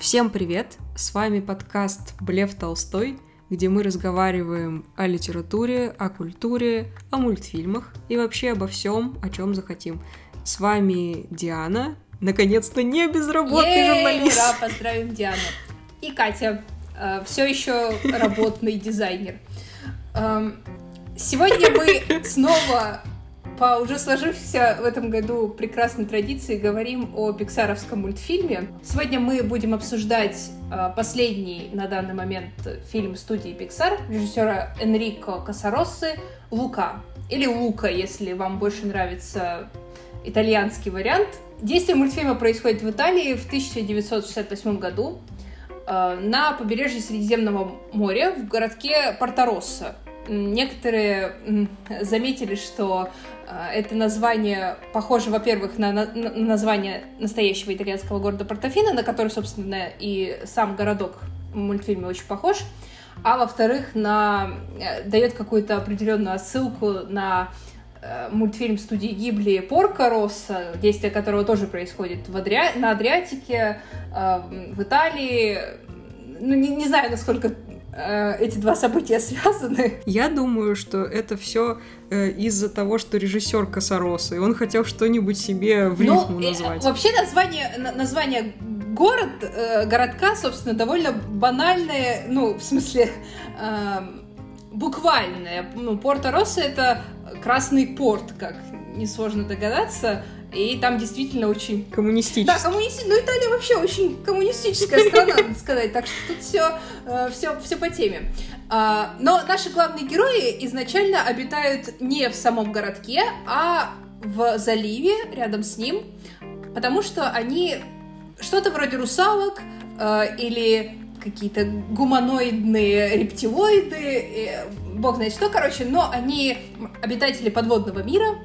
Всем привет! С вами подкаст «Блев Толстой», где мы разговариваем о литературе, о культуре, о мультфильмах и вообще обо всем, о чем захотим. С вами Диана, наконец-то не безработный Ей, журналист. Ура, поздравим Диану. И Катя, э, все еще работный дизайнер. Эм, Сегодня мы снова по уже сложившейся в этом году прекрасной традиции говорим о пиксаровском мультфильме. Сегодня мы будем обсуждать э, последний на данный момент фильм студии Pixar режиссера Энрико Касароссы «Лука». Или «Лука», если вам больше нравится итальянский вариант. Действие мультфильма происходит в Италии в 1968 году э, на побережье Средиземного моря в городке Порторосса. Некоторые заметили, что это название похоже, во-первых, на, на- на название настоящего итальянского города Портофино, на который, собственно, и сам городок в мультфильме очень похож, а во-вторых, на э, дает какую-то определенную отсылку на э, мультфильм студии Гибли «Порко Росса», действие которого тоже происходит в Адриа- на Адриатике, э, в Италии. Ну, не, не знаю, насколько э, эти два события связаны. Я думаю, что это все из-за того, что режиссер Косороса, и он хотел что-нибудь себе в рифму Ну, э, назвать. Вообще название, на- название город, э, городка, собственно, довольно банальное, ну, в смысле, эм, буквальное. Ну, Порто-Росса — это красный порт, как несложно догадаться, и там действительно очень Да, Коммунистический. коммунисти... ну Италия вообще очень коммунистическая страна, надо сказать, так что тут все, все, все по теме. А, Но наши главные герои изначально обитают не в самом городке, а в заливе рядом с ним, потому что они что-то вроде русалок э, или какие-то гуманоидные рептилоиды, э, бог знает что, короче, но они обитатели подводного мира,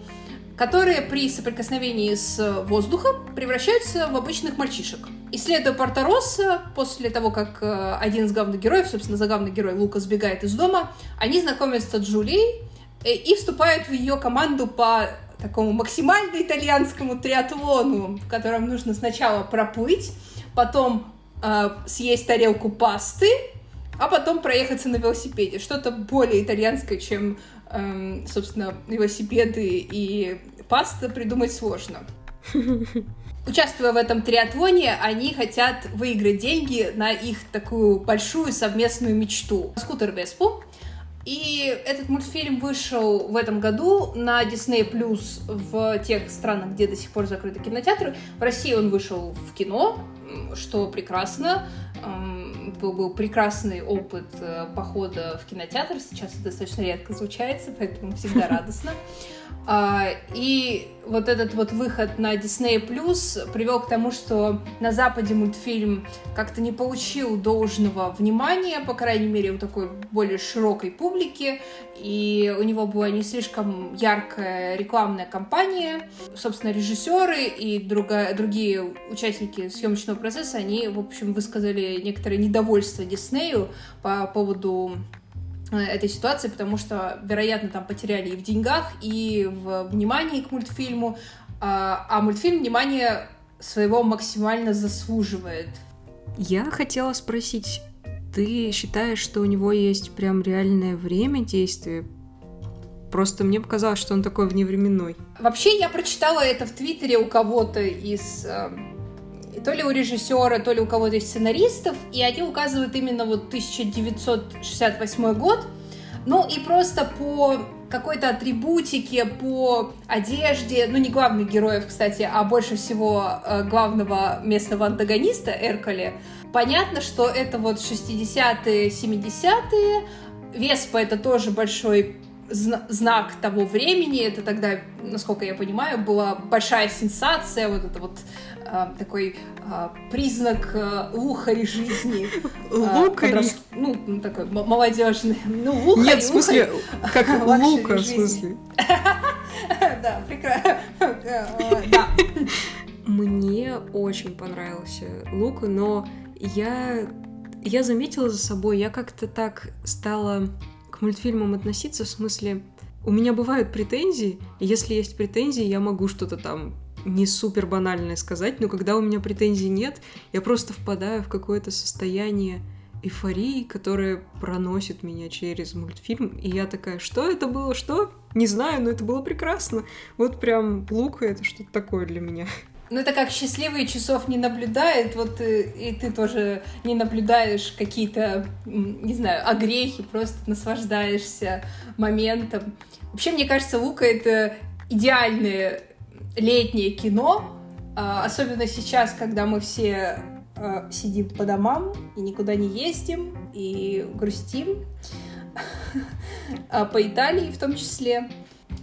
которые при соприкосновении с воздухом превращаются в обычных мальчишек. Исследуя Порторосса, после того, как э, один из главных героев, собственно, за главный герой Лука сбегает из дома, они знакомятся с Джулией э, и вступают в ее команду по такому максимально итальянскому триатлону, в котором нужно сначала проплыть, потом э, съесть тарелку пасты, а потом проехаться на велосипеде. Что-то более итальянское, чем, эм, собственно, велосипеды и паста придумать сложно. Участвуя в этом триатлоне, они хотят выиграть деньги на их такую большую совместную мечту. Скутер Веспу. И этот мультфильм вышел в этом году на Disney Plus в тех странах, где до сих пор закрыты кинотеатры. В России он вышел в кино, что прекрасно. М, Был, был прекрасный опыт э, похода в кинотеатр. Сейчас это достаточно редко случается, поэтому всегда радостно. А, И вот этот вот выход на Disney Plus привел к тому, что на Западе мультфильм как-то не получил должного внимания, по крайней мере, у такой более широкой публики, и у него была не слишком яркая рекламная кампания. Собственно, режиссеры и друга- другие участники съемочного процесса, они, в общем, высказали некоторое недовольство Диснею по поводу этой ситуации, потому что, вероятно, там потеряли и в деньгах, и в внимании к мультфильму, а, а мультфильм внимание своего максимально заслуживает. Я хотела спросить, ты считаешь, что у него есть прям реальное время действия? Просто мне показалось, что он такой вневременной. Вообще, я прочитала это в Твиттере у кого-то из... то ли у режиссера, то ли у кого-то из сценаристов, и они указывают именно вот 1968 год. Ну и просто по какой-то атрибутике, по одежде, ну не главных героев, кстати, а больше всего э, главного местного антагониста Эрколи, понятно, что это вот 60-е, 70-е, Веспа это тоже большой знак того времени. Это тогда, насколько я понимаю, была большая сенсация, вот это вот э, такой э, признак э, лухари жизни. э, Лукари? подрос- Ну, ну, такой молодежный. Ну, лухари, Нет, в смысле, лухари. как лука, в смысле. Да, прекрасно. Да. Мне очень понравился лук, но я, я заметила за собой, я как-то так стала к мультфильмам относиться, в смысле, у меня бывают претензии, и если есть претензии, я могу что-то там не супер банальное сказать, но когда у меня претензий нет, я просто впадаю в какое-то состояние эйфории, которая проносит меня через мультфильм, и я такая, что это было, что? Не знаю, но это было прекрасно. Вот прям Лука — это что-то такое для меня. Ну, это как счастливые часов не наблюдает, вот и, и ты тоже не наблюдаешь какие-то, не знаю, огрехи, просто наслаждаешься моментом. Вообще, мне кажется, Лука — это идеальное летнее кино, а, особенно сейчас, когда мы все а, сидим по домам и никуда не ездим, и грустим, а, по Италии в том числе.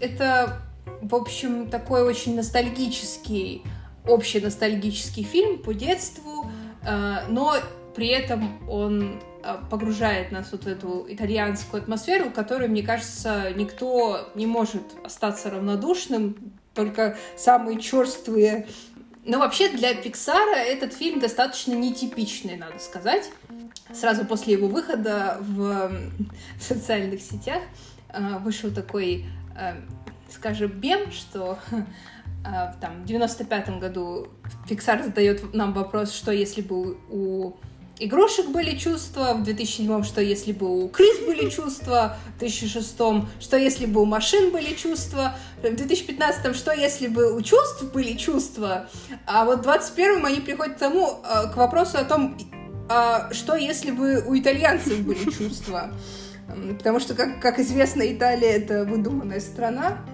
Это, в общем, такой очень ностальгический общий ностальгический фильм по детству, э, но при этом он э, погружает нас вот в эту итальянскую атмосферу, которой, мне кажется, никто не может остаться равнодушным, только самые черствые. Но вообще для Пиксара этот фильм достаточно нетипичный, надо сказать. Сразу после его выхода в социальных сетях э, вышел такой, скажем, бем, что а, там, в 95 году Pixar задает нам вопрос, что если бы у игрушек были чувства, в 2007 что если бы у крыс были чувства, в 2006 что если бы у машин были чувства, в 2015 что если бы у чувств были чувства, а вот в 21 они приходят к тому, а, к вопросу о том, а, что если бы у итальянцев были чувства. Потому что, как, как известно, Италия — это выдуманная страна,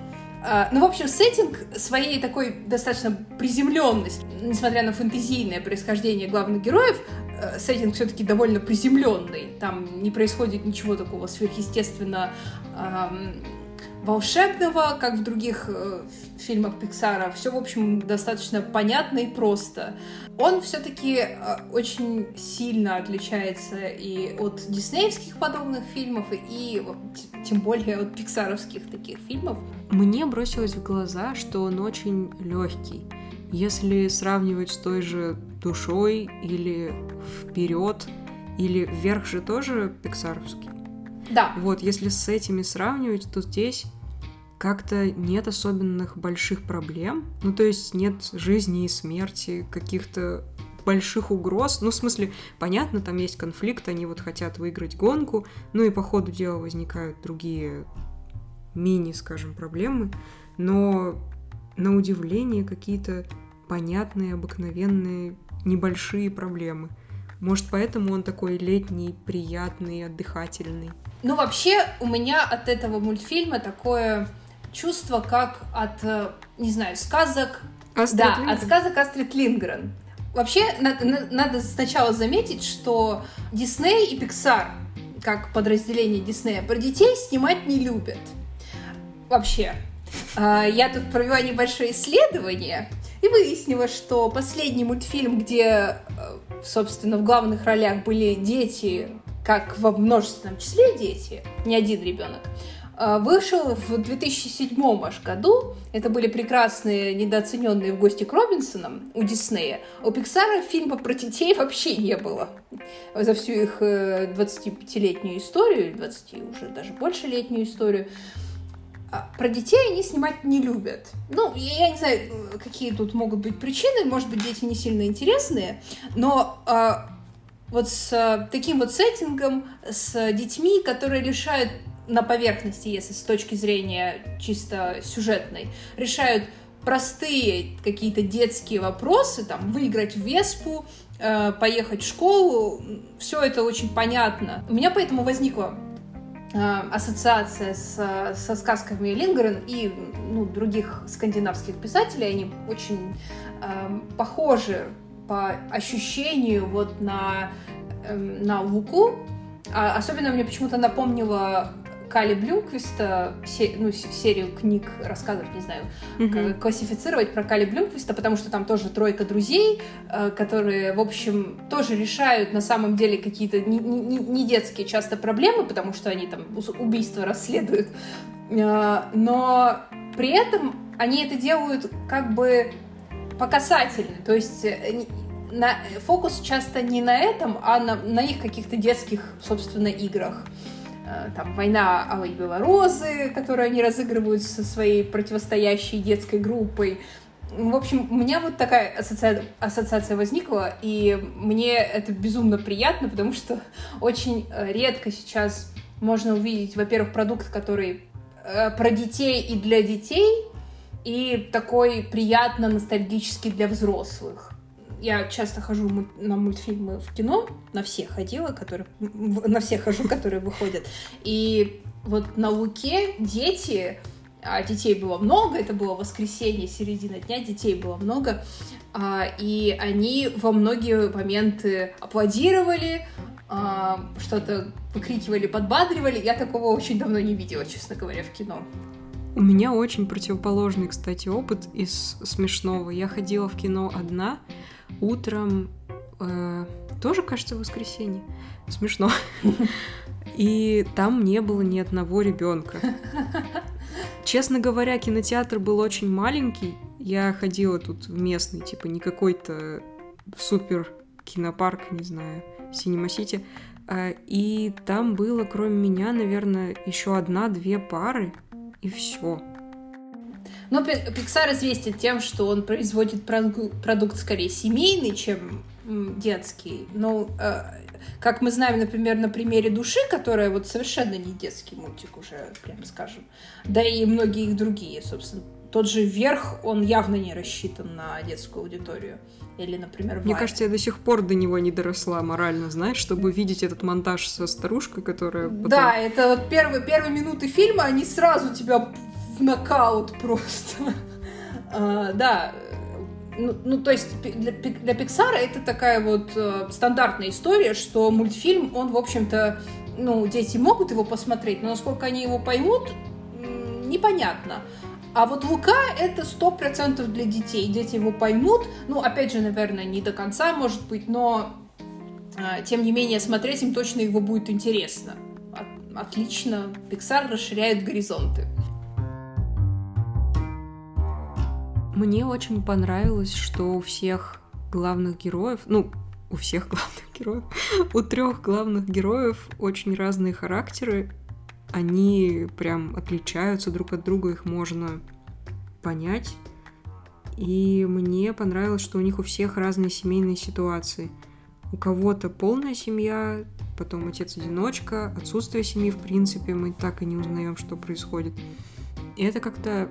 ну, в общем, сеттинг своей такой достаточно приземленности, несмотря на фэнтезийное происхождение главных героев, э, сеттинг все-таки довольно приземленный. Там не происходит ничего такого сверхъестественно волшебного, как в других э, фильмах Пиксара. Все, в общем, достаточно понятно и просто. Он все-таки э, очень сильно отличается и от диснеевских подобных фильмов, и тем более от пиксаровских таких фильмов. Мне бросилось в глаза, что он очень легкий. Если сравнивать с той же душой или вперед, или вверх же тоже пиксаровский. Да. Вот, если с этими сравнивать, то здесь как-то нет особенных больших проблем. Ну, то есть нет жизни и смерти, каких-то больших угроз. Ну, в смысле, понятно, там есть конфликт, они вот хотят выиграть гонку, ну и по ходу дела возникают другие мини, скажем, проблемы, но на удивление какие-то понятные, обыкновенные, небольшие проблемы. Может, поэтому он такой летний, приятный, отдыхательный. Ну, вообще, у меня от этого мультфильма такое чувство, как от, э, не знаю, сказок... Астрид да, Лингрен. от сказок Астрид Лингрен. Вообще, на, на, надо сначала заметить, что Дисней и Pixar, как подразделение Диснея, про детей снимать не любят. Вообще. А, я тут провела небольшое исследование и выяснила, что последний мультфильм, где, э, собственно, в главных ролях были дети, как во множественном числе дети, не один ребенок, вышел в 2007 аж году. Это были прекрасные, недооцененные в гости к Робинсонам у Диснея. У Пиксара фильма про детей вообще не было. За всю их 25-летнюю э, историю, 20 уже даже больше летнюю историю. А про детей они снимать не любят. Ну, я, не знаю, какие тут могут быть причины. Может быть, дети не сильно интересные. Но а, вот с а, таким вот сеттингом, с детьми, которые лишают на поверхности, если с точки зрения чисто сюжетной, решают простые какие-то детские вопросы, там, выиграть в Веспу, э, поехать в школу, все это очень понятно. У меня поэтому возникла э, ассоциация с, со сказками Лингрен и ну, других скандинавских писателей, они очень э, похожи по ощущению вот на, э, на Луку, а особенно мне почему-то напомнило Кали Блюмквиста, ну, серию книг, рассказов, не знаю, mm-hmm. классифицировать про Кали Блюмквиста, потому что там тоже тройка друзей, э, которые, в общем, тоже решают на самом деле какие-то не, не, не детские часто проблемы, потому что они там убийства расследуют, э, но при этом они это делают как бы по касательно, то есть э, на, фокус часто не на этом, а на, на их каких-то детских, собственно, играх. Э, там «Война Алой Белорозы», которую они разыгрывают со своей противостоящей детской группой. В общем, у меня вот такая ассоциация, ассоциация возникла, и мне это безумно приятно, потому что очень э, редко сейчас можно увидеть, во-первых, продукт, который э, про детей и для детей, и такой приятно ностальгический для взрослых. Я часто хожу на мультфильмы в кино, на все ходила, которые, на все хожу, которые выходят. И вот на Луке дети а детей было много, это было воскресенье, середина дня, детей было много, а, и они во многие моменты аплодировали, а, что-то выкрикивали, подбадривали. Я такого очень давно не видела, честно говоря, в кино. У меня очень противоположный, кстати, опыт из смешного. Я ходила в кино одна утром, э, тоже, кажется, в воскресенье. Смешно. И там не было ни одного ребенка. Честно говоря, кинотеатр был очень маленький. Я ходила тут в местный, типа не какой-то супер кинопарк, не знаю, Синема Сити. И там было, кроме меня, наверное, еще одна-две пары, и все. Но Pixar известен тем, что он производит продукт скорее семейный, чем детский. Но э, как мы знаем, например, на примере «Души», которая вот совершенно не детский мультик уже, прям скажем, да и многие их другие, собственно. Тот же «Вверх», он явно не рассчитан на детскую аудиторию. Или, например, Мне кажется, я до сих пор до него не доросла морально, знаешь, чтобы видеть этот монтаж со старушкой, которая потом... Да, это вот первые, первые минуты фильма, они сразу тебя в нокаут просто. uh, да, ну, ну, то есть для, для Pixar это такая вот э, стандартная история, что мультфильм, он, в общем-то, ну, дети могут его посмотреть, но насколько они его поймут, непонятно. А вот Лука это сто процентов для детей. Дети его поймут. Ну, опять же, наверное, не до конца, может быть, но э, тем не менее смотреть им точно его будет интересно. От, отлично. Pixar расширяет горизонты. Мне очень понравилось, что у всех главных героев, ну, у всех главных героев, у трех главных героев очень разные характеры. Они прям отличаются друг от друга, их можно понять. И мне понравилось, что у них у всех разные семейные ситуации. У кого-то полная семья, потом отец-одиночка, отсутствие семьи, в принципе, мы так и не узнаем, что происходит. И это как-то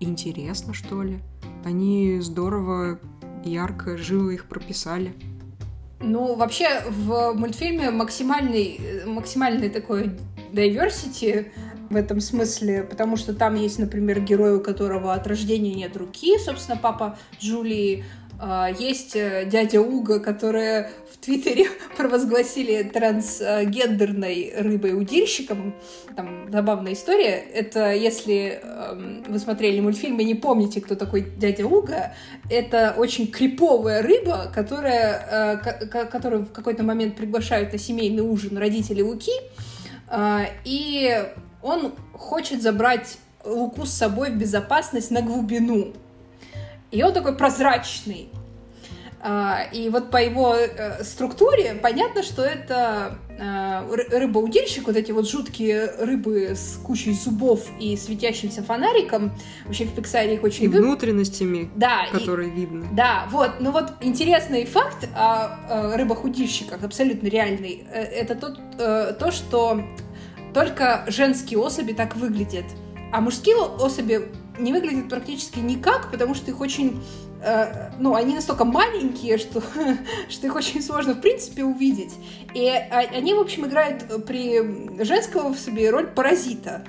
интересно, что ли. Они здорово, ярко, живо их прописали. Ну, вообще, в мультфильме максимальный, максимальный такой diversity в этом смысле, потому что там есть, например, герой, у которого от рождения нет руки, собственно, папа Джулии, есть э, дядя Уга, которая в Твиттере провозгласили трансгендерной рыбой-удильщиком. Там забавная история. Это если эм, вы смотрели мультфильм и не помните, кто такой дядя Уга, это очень криповая рыба, которая, э, которую в какой-то момент приглашают на семейный ужин родители Луки, э, и он хочет забрать Луку с собой в безопасность на глубину. И он такой прозрачный. А, и вот по его э, структуре понятно, что это э, рыба-удильщик, вот эти вот жуткие рыбы с кучей зубов и светящимся фонариком. Вообще в Пиксаре их очень... И внутренностями, да, которые и, видно. Да, вот. Ну вот интересный факт о рыбах-удильщиках, абсолютно реальный, э, это тот, то, что только женские особи так выглядят. А мужские особи не выглядят практически никак, потому что их очень э, ну, они настолько маленькие, что, что их очень сложно, в принципе, увидеть. И а, они, в общем, играют при женского в себе роль паразита.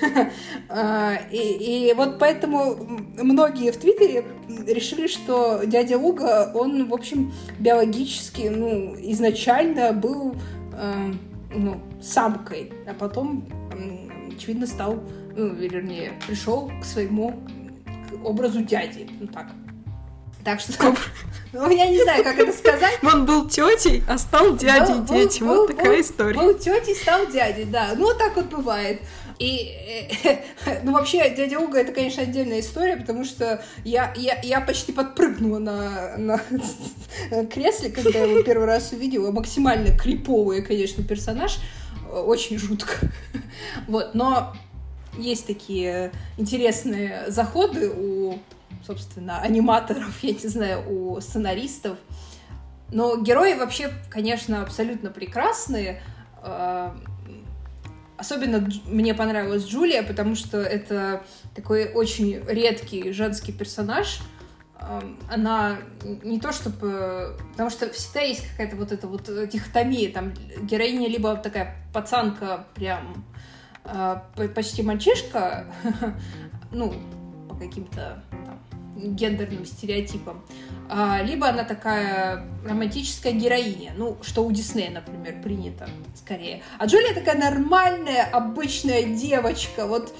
А, и, и вот поэтому многие в Твиттере решили, что дядя Уга, он, в общем, биологически, ну, изначально был, э, ну, самкой, а потом, очевидно, стал ну, вернее, пришел к своему образу дяди. Ну так. Так что, ну, я не знаю, как это сказать. Он был тетей, а стал дядей был, дети. Был, вот был, такая был, история. Был тетей, стал дядей, да. Ну, так вот бывает. И, ну, вообще, дядя Уга это, конечно, отдельная история, потому что я, я, я почти подпрыгнула на, на кресле, когда я его первый раз увидела. Максимально криповый, конечно, персонаж. Очень жутко. Вот, но есть такие интересные заходы у собственно, аниматоров, я не знаю, у сценаристов. Но герои вообще, конечно, абсолютно прекрасные. Э, особенно мне понравилась Джулия, потому что это такой очень редкий женский персонаж. Эм, она не то чтобы... Потому что всегда есть какая-то вот эта вот дихотомия. Там героиня либо такая пацанка прям э, почти мальчишка, ну, по каким-то гендерным стереотипам, а, либо она такая романтическая героиня, ну, что у Диснея, например, принято скорее. А Джулия такая нормальная, обычная девочка, вот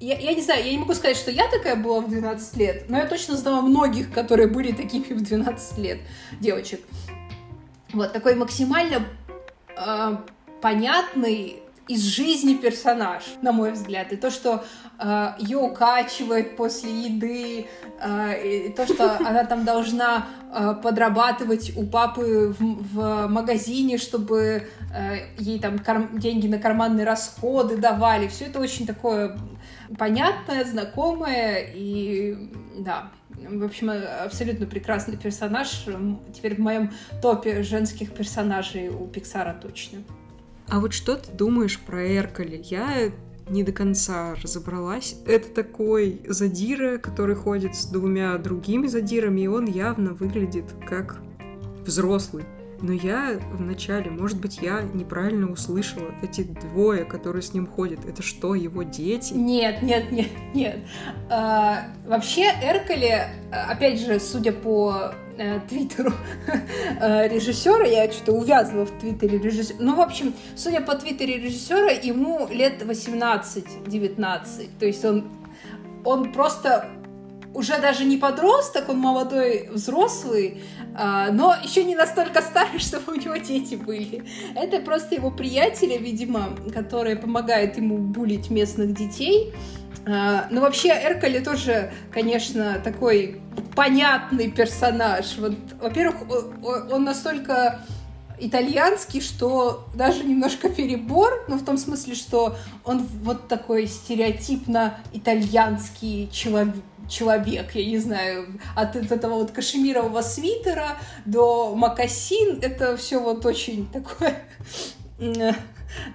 я, я не знаю, я не могу сказать, что я такая была в 12 лет, но я точно знала многих, которые были такими в 12 лет девочек. Вот, такой максимально э, понятный из жизни персонаж, на мой взгляд. И то, что э, ее укачивает после еды, э, и то, что она там должна э, подрабатывать у папы в, в магазине, чтобы э, ей там карм- деньги на карманные расходы давали. Все это очень такое понятное, знакомое и да. В общем, абсолютно прекрасный персонаж. Теперь в моем топе женских персонажей у Пиксара точно. А вот что ты думаешь про Эркали? Я не до конца разобралась. Это такой задира, который ходит с двумя другими задирами, и он явно выглядит как взрослый. Но я вначале, может быть, я неправильно услышала. Эти двое, которые с ним ходят, это что, его дети? Нет, нет, нет, нет. А, вообще, Эркали, опять же, судя по э, твиттеру э, режиссера, я что-то увязла в твиттере режиссера. Ну, в общем, судя по твиттере режиссера, ему лет 18-19. То есть он, он просто уже даже не подросток, он молодой взрослый, а, но еще не настолько старый, чтобы у него дети были. Это просто его приятели, видимо, которые помогают ему булить местных детей. А, ну, вообще, Эркали тоже, конечно, такой понятный персонаж. Вот, во-первых, он настолько итальянский, что даже немножко перебор, ну, в том смысле, что он вот такой стереотипно итальянский человек, человек, я не знаю, от, этого вот кашемирового свитера до макасин, это все вот очень такое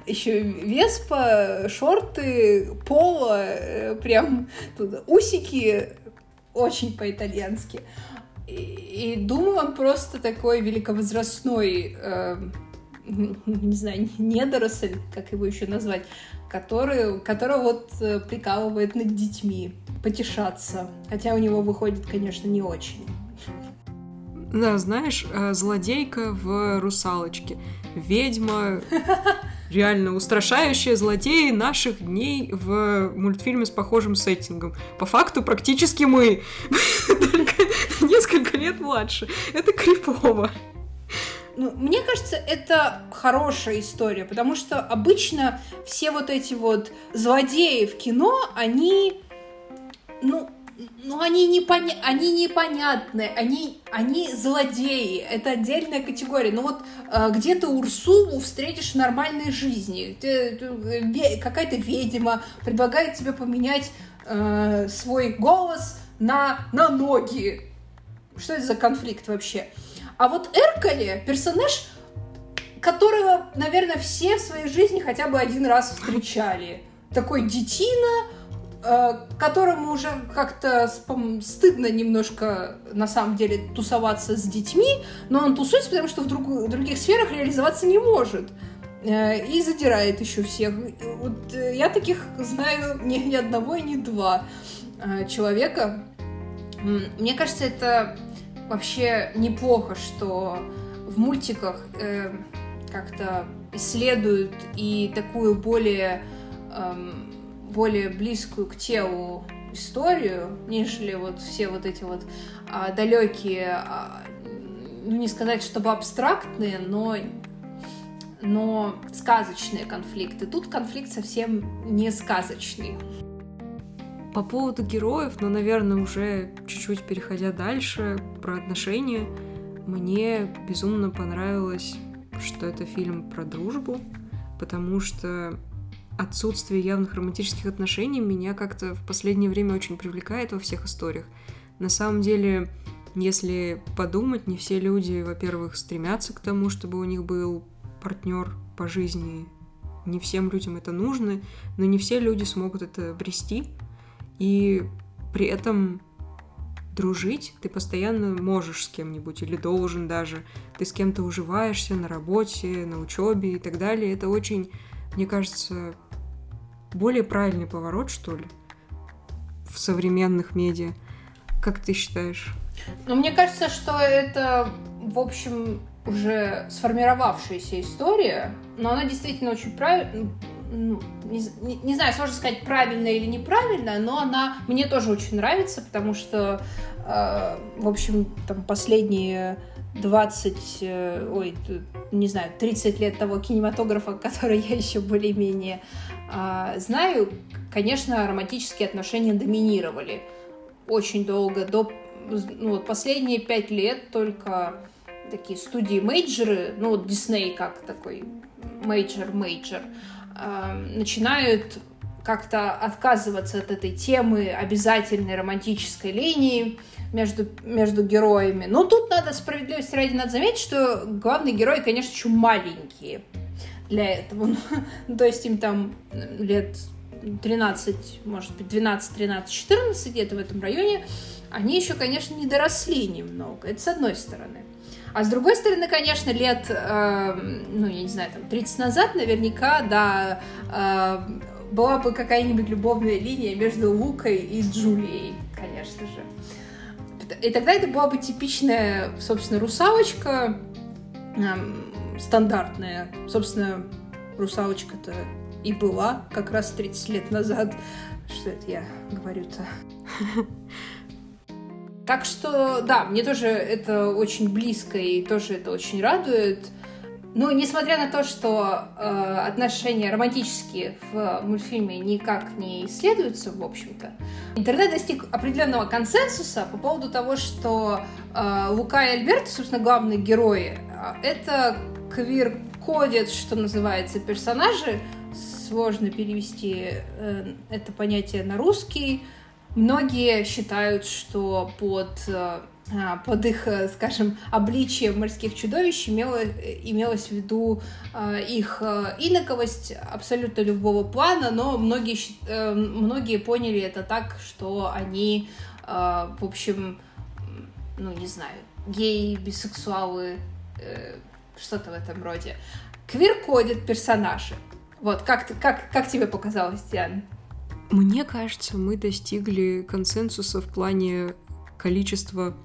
еще веспа, шорты, поло, э, прям тут усики, очень по-итальянски. И, и думаю, он просто такой великовозрастной, э, не знаю, недоросль, как его еще назвать, который, которого вот э, прикалывает над детьми, потешаться. Хотя у него выходит, конечно, не очень. Да, знаешь, э, злодейка в «Русалочке», ведьма, реально устрашающая злодеи наших дней в мультфильме с похожим сеттингом. По факту практически мы, только несколько лет младше. Это крипово. Ну, мне кажется, это хорошая история, потому что обычно все вот эти вот злодеи в кино, они, ну, ну, они, непоня... они непонятные, они, они злодеи, это отдельная категория. Ну вот э, где то Урсулу встретишь в нормальной жизни, ты, ты, какая-то ведьма предлагает тебе поменять э, свой голос на, на ноги. Что это за конфликт вообще? А вот Эркали персонаж, которого, наверное, все в своей жизни хотя бы один раз встречали. Такой детина, э, которому уже как-то стыдно немножко, на самом деле, тусоваться с детьми, но он тусуется, потому что в, друг, других сферах реализоваться не может. Э, и задирает еще всех. Вот э, я таких знаю ни, ни одного и ни два человека. Мне кажется, это вообще неплохо, что в мультиках э, как-то исследуют и такую более, эм, более близкую к телу историю, нежели вот все вот эти вот а, далекие, а, ну не сказать, чтобы абстрактные, но но сказочные конфликты. Тут конфликт совсем не сказочный. По поводу героев, ну, наверное, уже чуть-чуть переходя дальше, про отношения, мне безумно понравилось, что это фильм про дружбу, потому что отсутствие явных романтических отношений меня как-то в последнее время очень привлекает во всех историях. На самом деле, если подумать, не все люди, во-первых, стремятся к тому, чтобы у них был партнер по жизни. Не всем людям это нужно, но не все люди смогут это обрести. И при этом дружить ты постоянно можешь с кем-нибудь или должен даже. Ты с кем-то уживаешься на работе, на учебе и так далее. Это очень, мне кажется, более правильный поворот, что ли, в современных медиа. Как ты считаешь? Ну, мне кажется, что это, в общем, уже сформировавшаяся история, но она действительно очень правильная, не, не, не знаю, сложно сказать, правильно или неправильно, но она мне тоже очень нравится, потому что, э, в общем, там последние 20, э, ой, не знаю, 30 лет того кинематографа, который я еще более-менее э, знаю, конечно, романтические отношения доминировали очень долго, до ну, последние пять лет только такие студии-мейджеры, ну Дисней как такой major-major, э, начинают как-то отказываться от этой темы обязательной романтической линии между, между героями. Но тут надо справедливости ради надо заметить, что главные герои, конечно, еще маленькие для этого. Ну, то есть им там лет 13, может быть, 12, 13, 14, где-то в этом районе, они еще, конечно, не доросли немного. Это с одной стороны. А с другой стороны, конечно, лет, э, ну, я не знаю, там, 30 назад наверняка, да, э, была бы какая-нибудь любовная линия между Лукой и Джулией, конечно же. И тогда это была бы типичная, собственно, русалочка, э, стандартная. Собственно, русалочка-то и была как раз 30 лет назад. Что это я говорю-то? Так что, да, мне тоже это очень близко и тоже это очень радует. Но несмотря на то, что э, отношения романтические в мультфильме никак не исследуются, в общем-то, интернет достиг определенного консенсуса по поводу того, что э, Лука и Альберт, собственно, главные герои, э, это квир-кодят, что называется, персонажи. Сложно перевести э, это понятие на русский. Многие считают, что под э, а, под их, э, скажем, обличием морских чудовищ имело, имелось в виду э, их инаковость абсолютно любого плана, но многие, многие поняли это так, что они, в общем, ну, не знаю, геи, бисексуалы, что-то в этом роде. Квир-кодят персонажи. Вот, как, как, как тебе показалось, Диана? Мне кажется, мы достигли консенсуса в плане количества,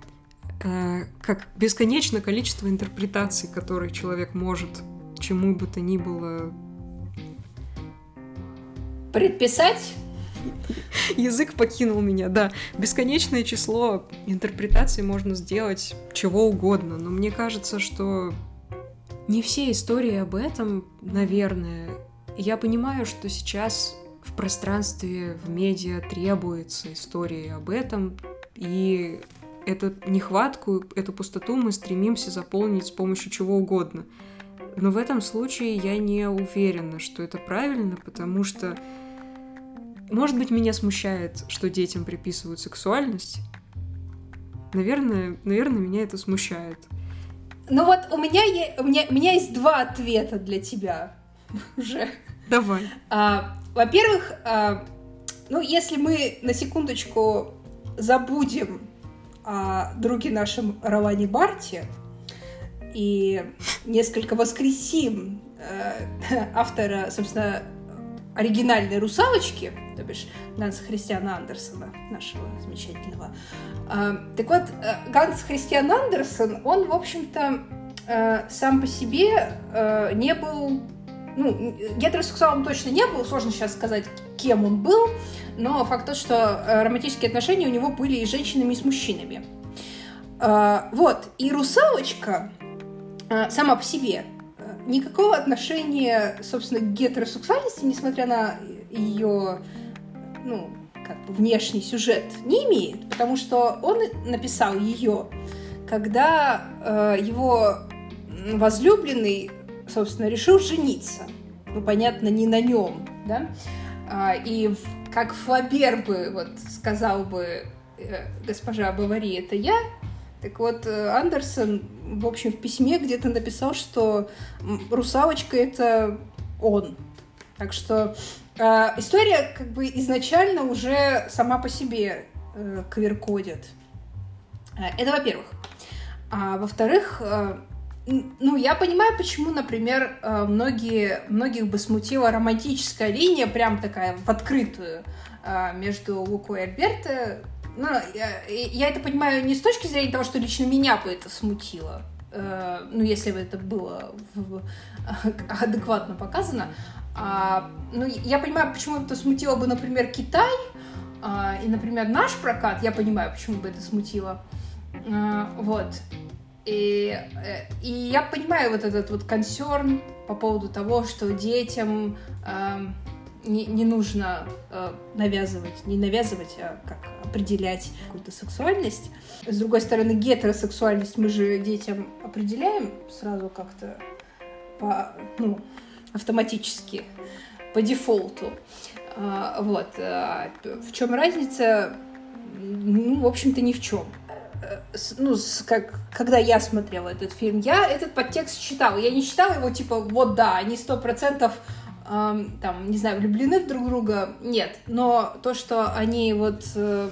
э, как бесконечное количество интерпретаций, которые человек может чему бы то ни было предписать. Язык покинул меня, да. Бесконечное число интерпретаций можно сделать чего угодно, но мне кажется, что не все истории об этом, наверное. Я понимаю, что сейчас в пространстве, в медиа требуется истории об этом, и эту нехватку, эту пустоту мы стремимся заполнить с помощью чего угодно. Но в этом случае я не уверена, что это правильно, потому что, может быть, меня смущает, что детям приписывают сексуальность. Наверное, наверное, меня это смущает. Ну вот у меня, у меня, у меня есть два ответа для тебя уже. Давай. А, во-первых, а, ну, если мы на секундочку забудем о друге нашем Раване Барте и несколько воскресим э, автора, собственно, оригинальной «Русалочки», то бишь Ганса Христиана Андерсона, нашего замечательного. Э, так вот, э, Ганс Христиан Андерсон, он, в общем-то, э, сам по себе э, не был ну, гетеросексуалом точно не был, сложно сейчас сказать, кем он был, но факт тот, что э, романтические отношения у него были и с женщинами, и с мужчинами. А, вот, и русалочка э, сама по себе э, никакого отношения, собственно, к гетеросексуальности, несмотря на ее, ну, как бы внешний сюжет, не имеет, потому что он написал ее, когда э, его возлюбленный собственно, решил жениться. Ну, понятно, не на нем. да, а, и как Флабер бы вот сказал бы э, госпожа Бавари, это я, так вот, э, Андерсон, в общем, в письме где-то написал, что русалочка — это он. Так что э, история как бы изначально уже сама по себе э, квиркодит. Э, это во-первых. А во-вторых, ну, я понимаю, почему, например, э, многие, многих бы смутила романтическая линия, прям такая в открытую, э, между Лукой и Альберто. Ну, я, я это понимаю не с точки зрения того, что лично меня бы это смутило, ну, если бы это было в, адекватно показано. А, ну, я понимаю, почему это смутило бы, например, Китай, а, и, например, наш прокат, я понимаю, почему бы это смутило. А, вот. И, э, и я понимаю вот этот вот консерн по поводу того, что детям э, не, не нужно э, навязывать, не навязывать, а как определять какую-то сексуальность. С другой стороны, гетеросексуальность мы же детям определяем сразу как-то по, ну, автоматически, по дефолту. Э, вот. Э, в чем разница? Ну, в общем-то, ни в чем ну, с, как, когда я смотрела этот фильм, я этот подтекст читала. Я не читала его, типа, вот да, они сто процентов эм, там, не знаю, влюблены в друг друга. Нет. Но то, что они вот э,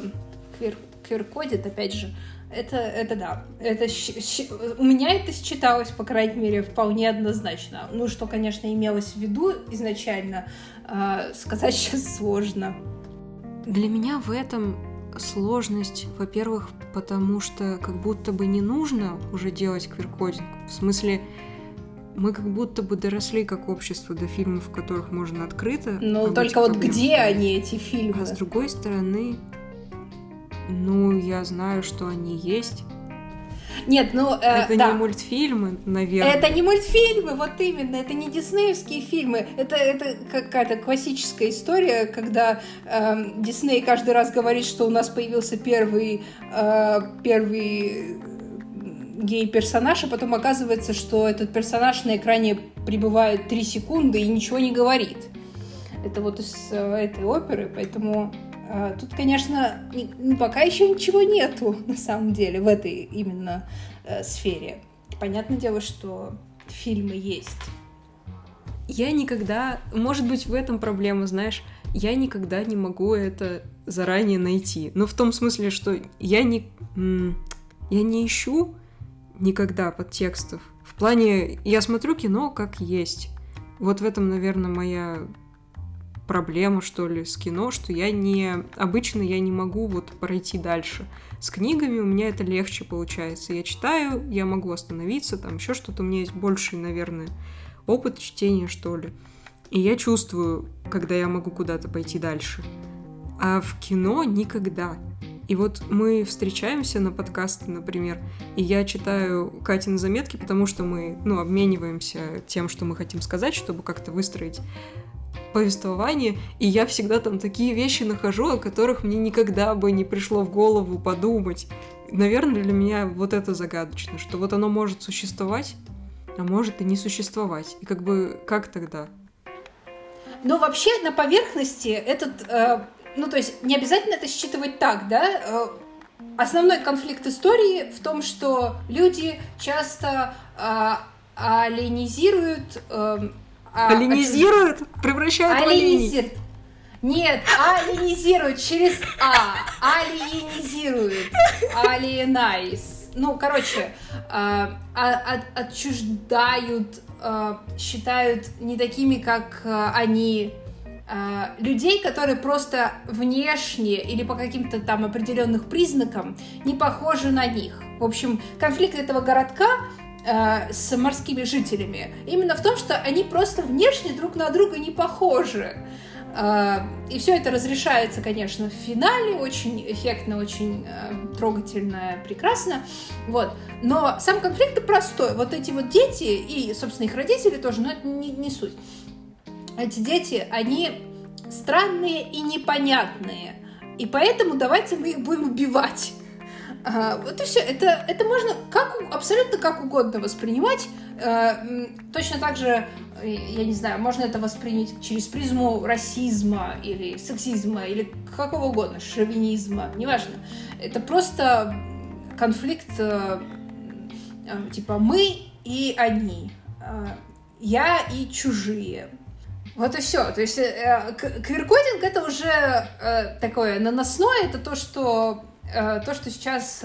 квир, квиркодят, опять же, это, это да. Это, у меня это считалось, по крайней мере, вполне однозначно. Ну, что, конечно, имелось в виду изначально, э, сказать сейчас сложно. Для меня в этом сложность, во-первых, потому что как будто бы не нужно уже делать квиркодинг. В смысле, мы как будто бы доросли как общество до фильмов, в которых можно открыто. Ну, только вот где они, эти фильмы? А с другой стороны, ну, я знаю, что они есть. Нет, ну... Э, это да. не мультфильмы, наверное. Это не мультфильмы, вот именно. Это не диснеевские фильмы. Это, это какая-то классическая история, когда э, Дисней каждый раз говорит, что у нас появился первый, э, первый гей-персонаж, а потом оказывается, что этот персонаж на экране пребывает 3 секунды и ничего не говорит. Это вот из э, этой оперы, поэтому тут, конечно, пока еще ничего нету, на самом деле, в этой именно э, сфере. Понятное дело, что фильмы есть. Я никогда... Может быть, в этом проблема, знаешь, я никогда не могу это заранее найти. Ну, в том смысле, что я не... Я не ищу никогда подтекстов. В плане, я смотрю кино как есть. Вот в этом, наверное, моя проблема, что ли, с кино, что я не... Обычно я не могу вот пройти дальше. С книгами у меня это легче получается. Я читаю, я могу остановиться, там еще что-то. У меня есть больший, наверное, опыт чтения, что ли. И я чувствую, когда я могу куда-то пойти дальше. А в кино никогда. И вот мы встречаемся на подкасты, например, и я читаю Катины заметки, потому что мы, ну, обмениваемся тем, что мы хотим сказать, чтобы как-то выстроить повествование, и я всегда там такие вещи нахожу, о которых мне никогда бы не пришло в голову подумать. Наверное, для меня вот это загадочно, что вот оно может существовать, а может и не существовать. И как бы как тогда? Но вообще на поверхности этот, э, ну то есть не обязательно это считывать так, да? Э, основной конфликт истории в том, что люди часто э, алинизируют э, а, Алинизируют? Превращают Алинизируют. Нет, алинизируют через А. Алиенизируют. Алиенайз. Ну, короче, э, от, отчуждают, э, считают не такими, как э, они, людей, которые просто внешне или по каким-то там определенных признакам не похожи на них. В общем, конфликт этого городка э, с морскими жителями. Именно в том, что они просто внешне друг на друга не похожи. Э, и все это разрешается, конечно, в финале, очень эффектно, очень э, трогательно, прекрасно. Вот. Но сам конфликт простой. Вот эти вот дети и, собственно, их родители тоже, но это не, не суть. Эти дети, они странные и непонятные. И поэтому давайте мы их будем убивать. Вот и все. Это, это можно как, абсолютно как угодно воспринимать. А, точно так же, я не знаю, можно это воспринять через призму расизма или сексизма или какого угодно, шовинизма, неважно. Это просто конфликт э, э, типа мы и они, э, я и чужие. Вот и все. То есть квиркодинг это уже такое наносное, это то, что то, что сейчас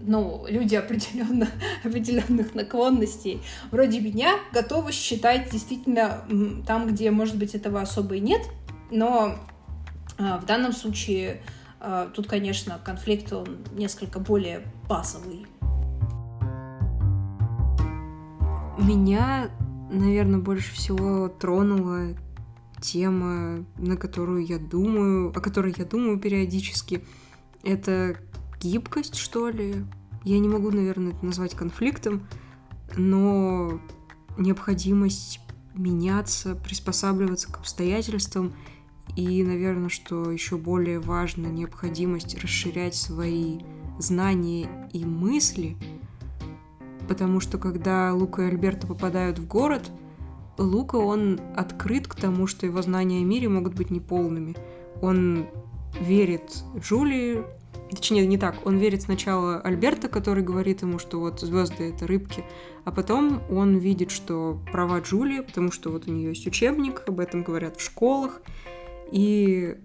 ну, люди определенно, определенных наклонностей вроде меня готовы считать действительно там, где, может быть, этого особо и нет, но в данном случае тут, конечно, конфликт, он несколько более базовый. Меня, наверное, больше всего тронула тема, на которую я думаю, о которой я думаю периодически. Это гибкость, что ли. Я не могу, наверное, это назвать конфликтом, но необходимость меняться, приспосабливаться к обстоятельствам — и, наверное, что еще более важно, необходимость расширять свои знания и мысли, потому что когда Лука и Альберто попадают в город, Лука, он открыт к тому, что его знания о мире могут быть неполными. Он верит Джулии, точнее, не так, он верит сначала Альберто, который говорит ему, что вот звезды это рыбки, а потом он видит, что права Джулии, потому что вот у нее есть учебник, об этом говорят в школах, и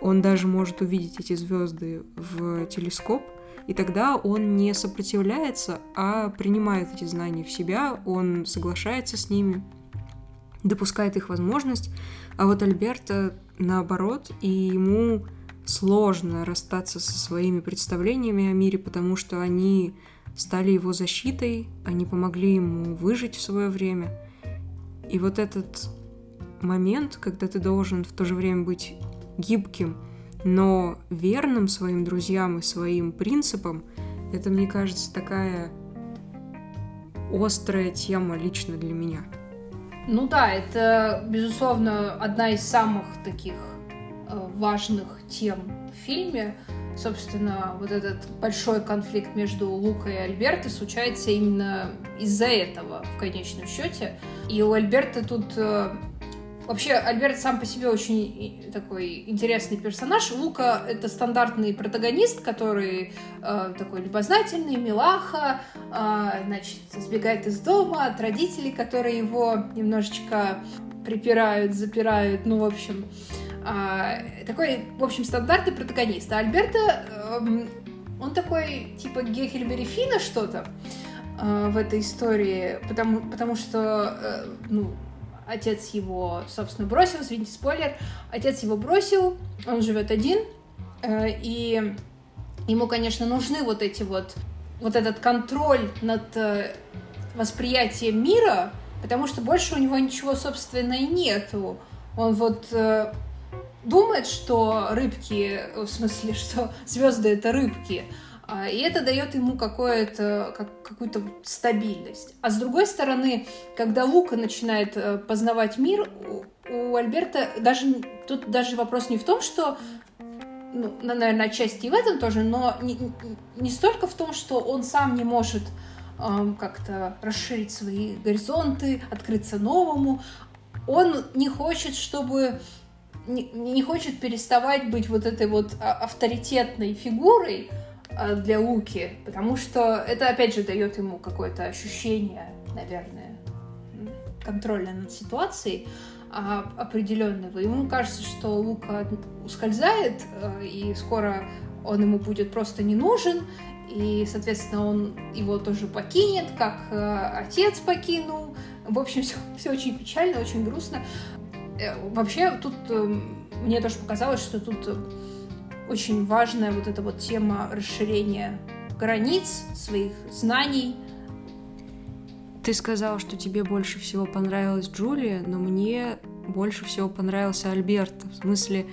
он даже может увидеть эти звезды в телескоп, и тогда он не сопротивляется, а принимает эти знания в себя, он соглашается с ними, допускает их возможность. А вот Альберта наоборот, и ему сложно расстаться со своими представлениями о мире, потому что они стали его защитой, они помогли ему выжить в свое время. И вот этот момент, когда ты должен в то же время быть гибким, но верным своим друзьям и своим принципам, это, мне кажется, такая острая тема лично для меня. Ну да, это, безусловно, одна из самых таких э, важных тем в фильме. Собственно, вот этот большой конфликт между Лукой и Альберто случается именно из-за этого в конечном счете. И у Альберта тут э, Вообще, Альберт сам по себе очень такой интересный персонаж. Лука — это стандартный протагонист, который э, такой любознательный, милаха, э, значит, сбегает из дома от родителей, которые его немножечко припирают, запирают, ну, в общем, э, такой, в общем, стандартный протагонист. А Альберта, э, он такой, типа, Гехельбери что-то э, в этой истории, потому, потому что, э, ну, Отец его, собственно, бросил, извините, спойлер. Отец его бросил, он живет один, э, и ему, конечно, нужны вот эти вот, вот этот контроль над э, восприятием мира, потому что больше у него ничего, собственно, и нету. Он вот э, думает, что рыбки, в смысле, что звезды это рыбки, и это дает ему какое-то, как, какую-то стабильность. А с другой стороны, когда Лука начинает э, познавать мир, у, у Альберта даже тут даже вопрос не в том, что ну, наверное, отчасти и в этом тоже, но не, не столько в том, что он сам не может эм, как-то расширить свои горизонты, открыться новому. Он не хочет, чтобы не, не хочет переставать быть вот этой вот а, авторитетной фигурой, а, для Луки, потому что это, опять же, дает ему какое-то ощущение, наверное, контроля над ситуацией а, определенного. Ему кажется, что Лука ускользает, а, и скоро он ему будет просто не нужен, и, соответственно, он его тоже покинет, как отец покинул. В общем, все, все очень печально, очень грустно. Э, вообще, тут э, мне тоже показалось, что тут очень важная вот эта вот тема расширения границ, своих знаний. Ты сказала, что тебе больше всего понравилась Джулия, но мне больше всего понравился Альберт. В смысле,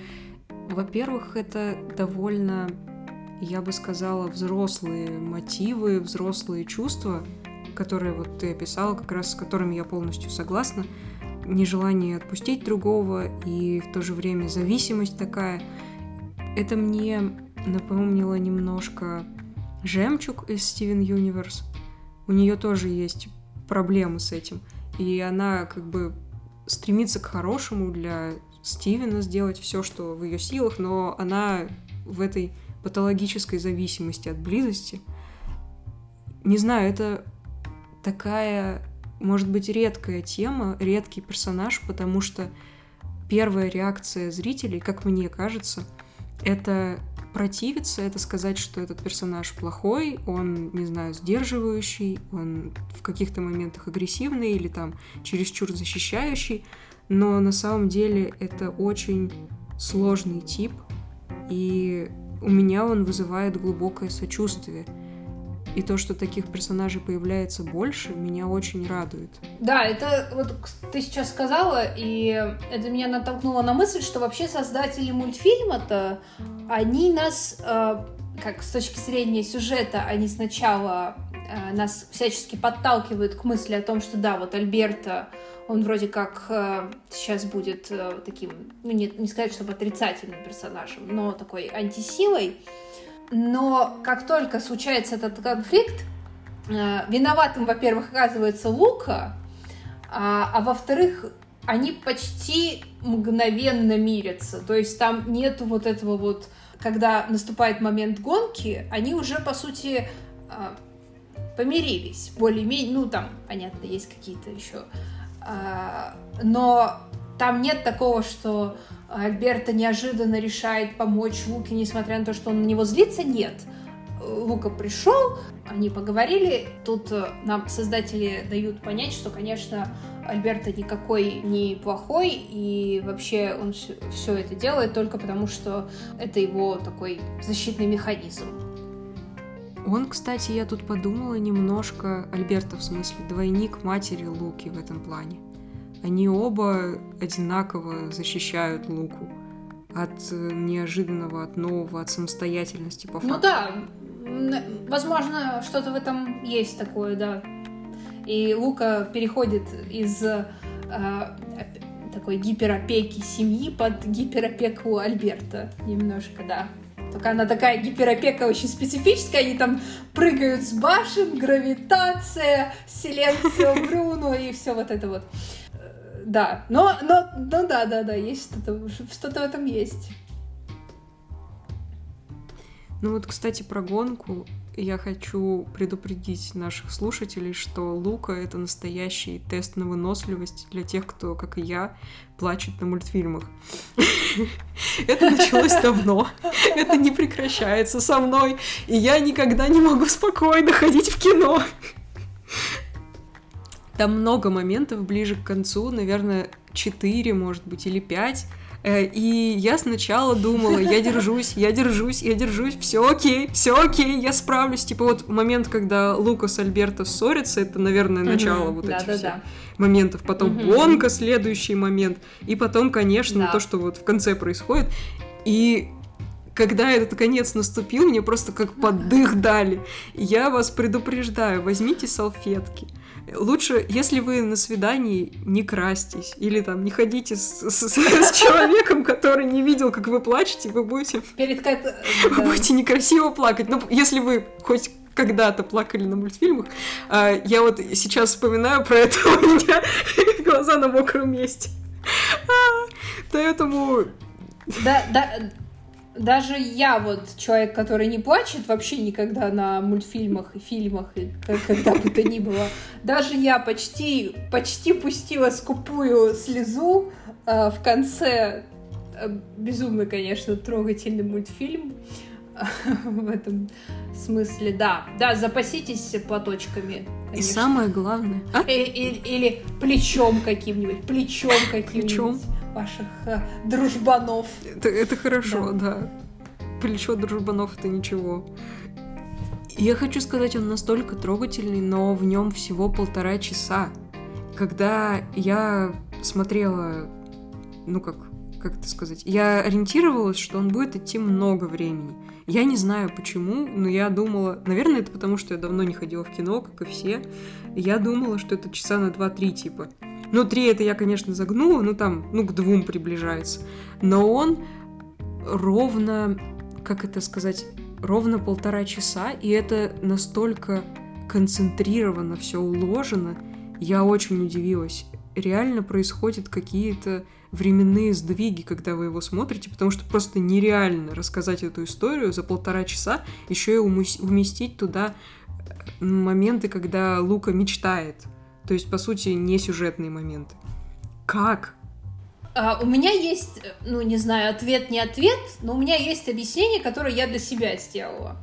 во-первых, это довольно, я бы сказала, взрослые мотивы, взрослые чувства, которые вот ты описала, как раз с которыми я полностью согласна. Нежелание отпустить другого и в то же время зависимость такая — это мне напомнило немножко Жемчуг из Стивен Юниверс. У нее тоже есть проблемы с этим. И она как бы стремится к хорошему для Стивена сделать все, что в ее силах, но она в этой патологической зависимости от близости. Не знаю, это такая, может быть, редкая тема, редкий персонаж, потому что первая реакция зрителей, как мне кажется, это противиться, это сказать, что этот персонаж плохой, он, не знаю, сдерживающий, он в каких-то моментах агрессивный или там чересчур защищающий, но на самом деле это очень сложный тип, и у меня он вызывает глубокое сочувствие. И то, что таких персонажей появляется больше, меня очень радует. Да, это вот ты сейчас сказала, и это меня натолкнуло на мысль, что вообще создатели мультфильма-то, они нас, э, как с точки зрения сюжета, они сначала э, нас всячески подталкивают к мысли о том, что да, вот Альберта, он вроде как э, сейчас будет таким, ну не, не сказать, чтобы отрицательным персонажем, но такой антисилой, но как только случается этот конфликт, э, виноватым, во-первых, оказывается Лука, а, а во-вторых, они почти мгновенно мирятся. То есть там нету вот этого вот, когда наступает момент гонки, они уже, по сути, э, помирились. Более-менее, ну там, понятно, есть какие-то еще. А, но там нет такого, что Альберта неожиданно решает помочь Луке, несмотря на то, что он на него злится, нет. Лука пришел, они поговорили. Тут э, нам создатели дают понять, что, конечно, Альберта никакой не плохой, и вообще он все, все это делает только потому, что это его такой защитный механизм. Он, кстати, я тут подумала немножко, Альберта в смысле, двойник матери Луки в этом плане они оба одинаково защищают Луку от э, неожиданного, от нового, от самостоятельности по ну факту. Ну да, возможно, что-то в этом есть такое, да. И Лука переходит из э, такой гиперопеки семьи под гиперопеку Альберта немножко, да. Только она такая гиперопека очень специфическая, они там прыгают с башен, гравитация, Силенцио Бруно и все вот это вот да, но, но, ну да, да, да, есть что-то, что-то в этом есть. Ну вот, кстати, про гонку я хочу предупредить наших слушателей, что Лука — это настоящий тест на выносливость для тех, кто, как и я, плачет на мультфильмах. Это началось давно. Это не прекращается со мной. И я никогда не могу спокойно ходить в кино. Там много моментов ближе к концу, наверное, 4, может быть, или 5. Э, и я сначала думала, я держусь, я держусь, я держусь, все окей, все окей, я справлюсь. Типа вот момент, когда Лукас Альберто ссорится, это, наверное, начало вот этих всех моментов. Потом гонка, следующий момент. И потом, конечно, то, что вот в конце происходит. И когда этот конец наступил, мне просто как поддых дали. Я вас предупреждаю, возьмите салфетки лучше, если вы на свидании, не крастись. Или там не ходите с, с, с человеком, который не видел, как вы плачете, вы будете... Перед как... Вы будете некрасиво плакать. Ну, если вы хоть когда-то плакали на мультфильмах. А, я вот сейчас вспоминаю про это, у меня глаза на мокром месте. А, поэтому... Да, да, даже я вот человек, который не плачет вообще никогда на мультфильмах и фильмах, и когда бы то ни было, даже я почти, почти пустила скупую слезу э, в конце. Э, безумно, конечно, трогательный мультфильм в этом смысле, да. Да, запаситесь платочками. Конечно. И самое главное... А? И, и, или плечом каким-нибудь, плечом каким-нибудь. Плечом? Ваших э, дружбанов. Это, это хорошо, да. да. Плечо дружбанов это ничего. Я хочу сказать, он настолько трогательный, но в нем всего полтора часа. Когда я смотрела, ну как, как это сказать, я ориентировалась, что он будет идти много времени. Я не знаю почему, но я думала, наверное, это потому, что я давно не ходила в кино, как и все. Я думала, что это часа на 2-3 типа. Ну, три это я, конечно, загнула, ну там, ну, к двум приближается. Но он ровно, как это сказать, ровно полтора часа, и это настолько концентрированно все уложено. Я очень удивилась. Реально происходят какие-то временные сдвиги, когда вы его смотрите, потому что просто нереально рассказать эту историю за полтора часа, еще и уместить туда э, моменты, когда Лука мечтает. То есть, по сути, не сюжетные моменты. Как? А, у меня есть, ну, не знаю, ответ, не ответ, но у меня есть объяснение, которое я для себя сделала.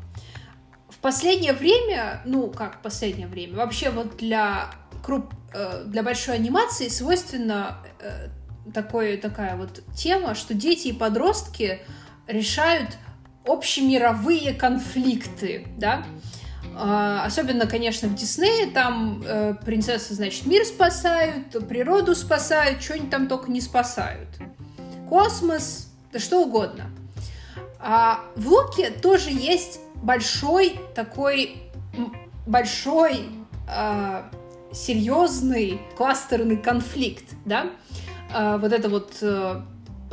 В последнее время, ну, как последнее время, вообще вот для, круп, э, для большой анимации свойственно э, такой, такая вот тема, что дети и подростки решают общемировые конфликты, да, а, особенно, конечно, в Диснее, там э, принцессы, значит, мир спасают, природу спасают, что-нибудь там только не спасают. Космос, да что угодно. А в Луке тоже есть большой такой, большой, э, серьезный кластерный конфликт, да, э, вот это вот э,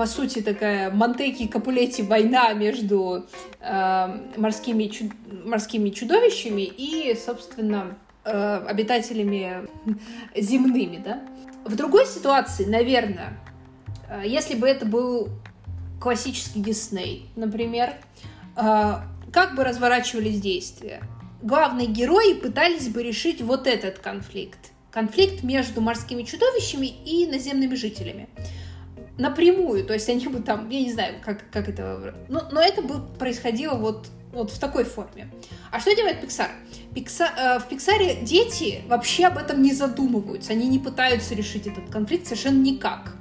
по сути, такая Монтеки и Капулетти война между э, морскими, чуд... морскими чудовищами и, собственно, э, обитателями земными, да. В другой ситуации, наверное, э, если бы это был классический Дисней, например, э, как бы разворачивались действия? Главные герои пытались бы решить вот этот конфликт. Конфликт между морскими чудовищами и наземными жителями напрямую, то есть они бы там, я не знаю, как, как это... Но, но это бы происходило вот, вот в такой форме. А что делает Pixar? Pixar э, в Пиксаре дети вообще об этом не задумываются, они не пытаются решить этот конфликт совершенно никак.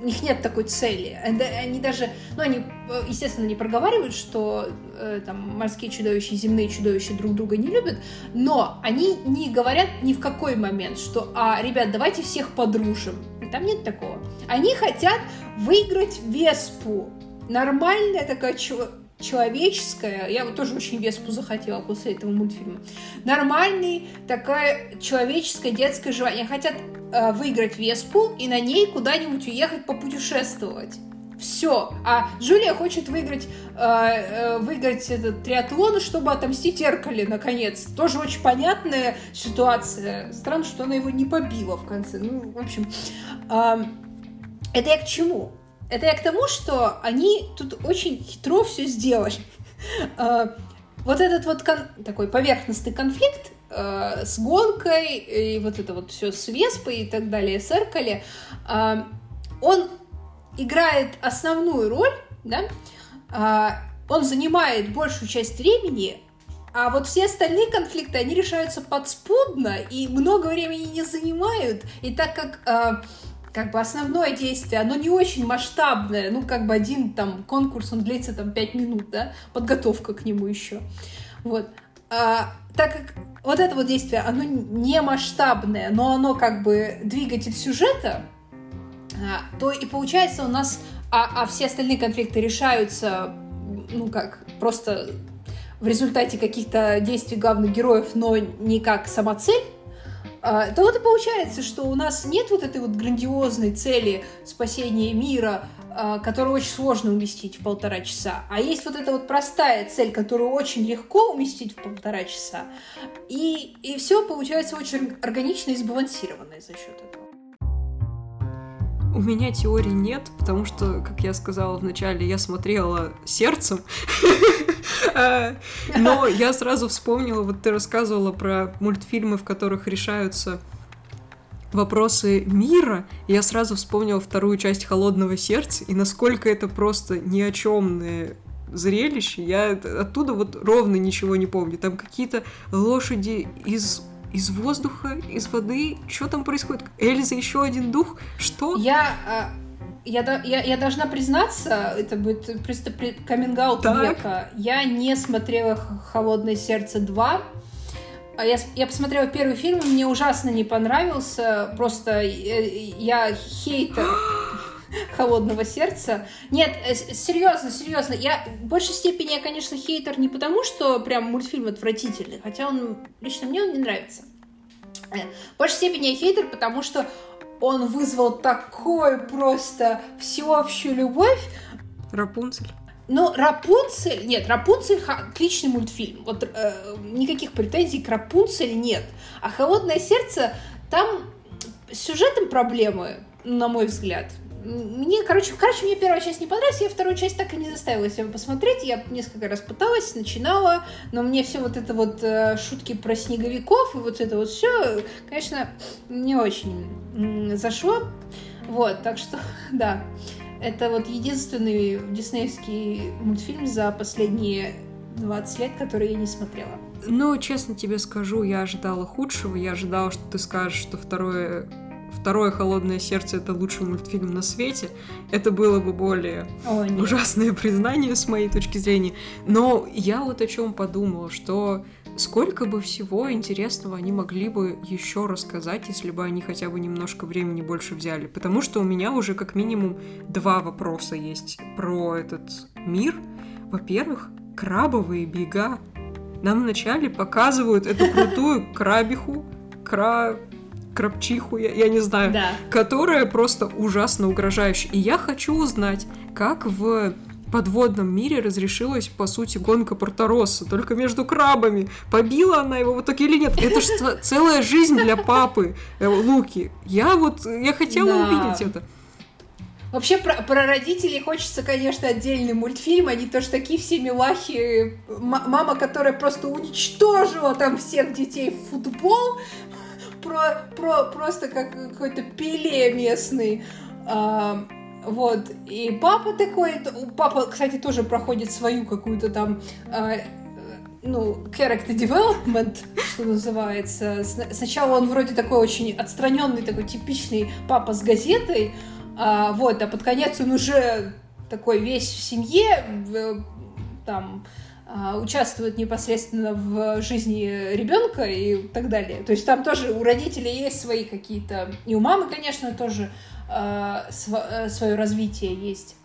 У них нет такой цели. Они даже, ну, они, э, естественно, не проговаривают, что э, там морские чудовища и земные чудовища друг друга не любят, но они не говорят ни в какой момент, что, а, ребят, давайте всех подружим там нет такого. Они хотят выиграть Веспу. Нормальная такая человеческая, я вот тоже очень Веспу захотела после этого мультфильма, нормальный такая человеческое детское желание. Хотят э, выиграть Веспу и на ней куда-нибудь уехать попутешествовать. Все. А Джулия хочет выиграть, э, э, выиграть этот триатлон, чтобы отомстить Эркале, наконец. Тоже очень понятная ситуация. Странно, что она его не побила в конце. Ну, в общем, э, это я к чему? Это я к тому, что они тут очень хитро все сделали. Э, вот этот вот кон- такой поверхностный конфликт э, с гонкой и вот это вот все с Веспой и так далее, с Эркале, э, он играет основную роль, да, а, он занимает большую часть времени, а вот все остальные конфликты, они решаются подспудно и много времени не занимают. И так как а, как бы основное действие, оно не очень масштабное, ну, как бы один там конкурс, он длится там 5 минут, да, подготовка к нему еще. Вот. А, так как вот это вот действие, оно не масштабное, но оно как бы двигатель сюжета, то и получается у нас, а, а все остальные конфликты решаются, ну как, просто в результате каких-то действий главных героев, но не как сама цель, а, то вот и получается, что у нас нет вот этой вот грандиозной цели спасения мира, которую очень сложно уместить в полтора часа, а есть вот эта вот простая цель, которую очень легко уместить в полтора часа, и, и все получается очень органично и сбалансированное за счет этого. У меня теорий нет, потому что, как я сказала вначале, я смотрела сердцем. А, но я сразу вспомнила, вот ты рассказывала про мультфильмы, в которых решаются вопросы мира, я сразу вспомнила вторую часть «Холодного сердца», и насколько это просто ни о чемное зрелище, я оттуда вот ровно ничего не помню. Там какие-то лошади из из воздуха, из воды. Что там происходит? Эльза еще один дух? Что? Я... А, я, я, я должна признаться, это будет просто каминг века. Я не смотрела «Холодное сердце 2». А я, я посмотрела первый фильм, мне ужасно не понравился. Просто я, э, я хейтер холодного сердца. Нет, э, серьезно, серьезно. Я в большей степени я, конечно, хейтер не потому, что прям мультфильм отвратительный, хотя он лично мне он не нравится. Э, в большей степени я хейтер, потому что он вызвал такую просто всеобщую любовь. Рапунцель. но Рапунцель, нет, Рапунцель отличный мультфильм. Вот э, никаких претензий к Рапунцель нет. А Холодное сердце там с сюжетом проблемы, на мой взгляд. Мне, короче, короче, мне первая часть не понравилась, я вторую часть так и не заставила себя посмотреть. Я несколько раз пыталась, начинала, но мне все вот это вот э, шутки про снеговиков и вот это вот все, конечно, не очень зашло. Вот, так что, да. Это вот единственный диснеевский мультфильм за последние 20 лет, который я не смотрела. Ну, честно тебе скажу, я ожидала худшего. Я ожидала, что ты скажешь, что второе второе «Холодное сердце» — это лучший мультфильм на свете, это было бы более О, ужасное признание с моей точки зрения. Но я вот о чем подумала, что сколько бы всего интересного они могли бы еще рассказать, если бы они хотя бы немножко времени больше взяли. Потому что у меня уже как минимум два вопроса есть про этот мир. Во-первых, крабовые бега. Нам вначале показывают эту крутую крабиху, кра... крабчиху, я, я не знаю, да. которая просто ужасно угрожающая. И я хочу узнать, как в подводном мире разрешилась, по сути, гонка Порторосса, только между крабами. Побила она его в итоге или нет? Это же целая жизнь для папы э, Луки. Я вот, я хотела да. увидеть это. Вообще про, про родителей хочется, конечно, отдельный мультфильм. Они тоже такие все милахи. М- мама, которая просто уничтожила там всех детей в футбол. Про, про, просто как какой-то пеле местный. А, вот. И папа такой, папа, кстати, тоже проходит свою какую-то там э, ну, character development, что называется. Сначала он вроде такой очень отстраненный, такой типичный папа с газетой, а, вот, а под конец он уже такой весь в семье, там, а, участвует непосредственно в жизни ребенка и так далее. То есть там тоже у родителей есть свои какие-то, и у мамы, конечно, тоже э, св- свое развитие есть.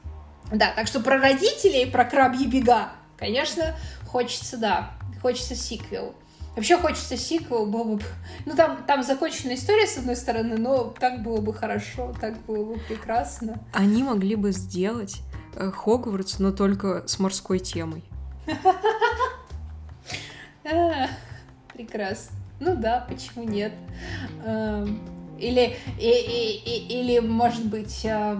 Да, так что про родителей, про крабьи бега, конечно, хочется, да, хочется сиквел. Вообще хочется сиквел, было бы... Ну, там, там законченная история, с одной стороны, но так было бы хорошо, так было бы прекрасно. Они могли бы сделать э, Хогвартс, но только с морской темой. Прекрасно. Ну да, почему нет? Эм, или, и, и, или может быть, э,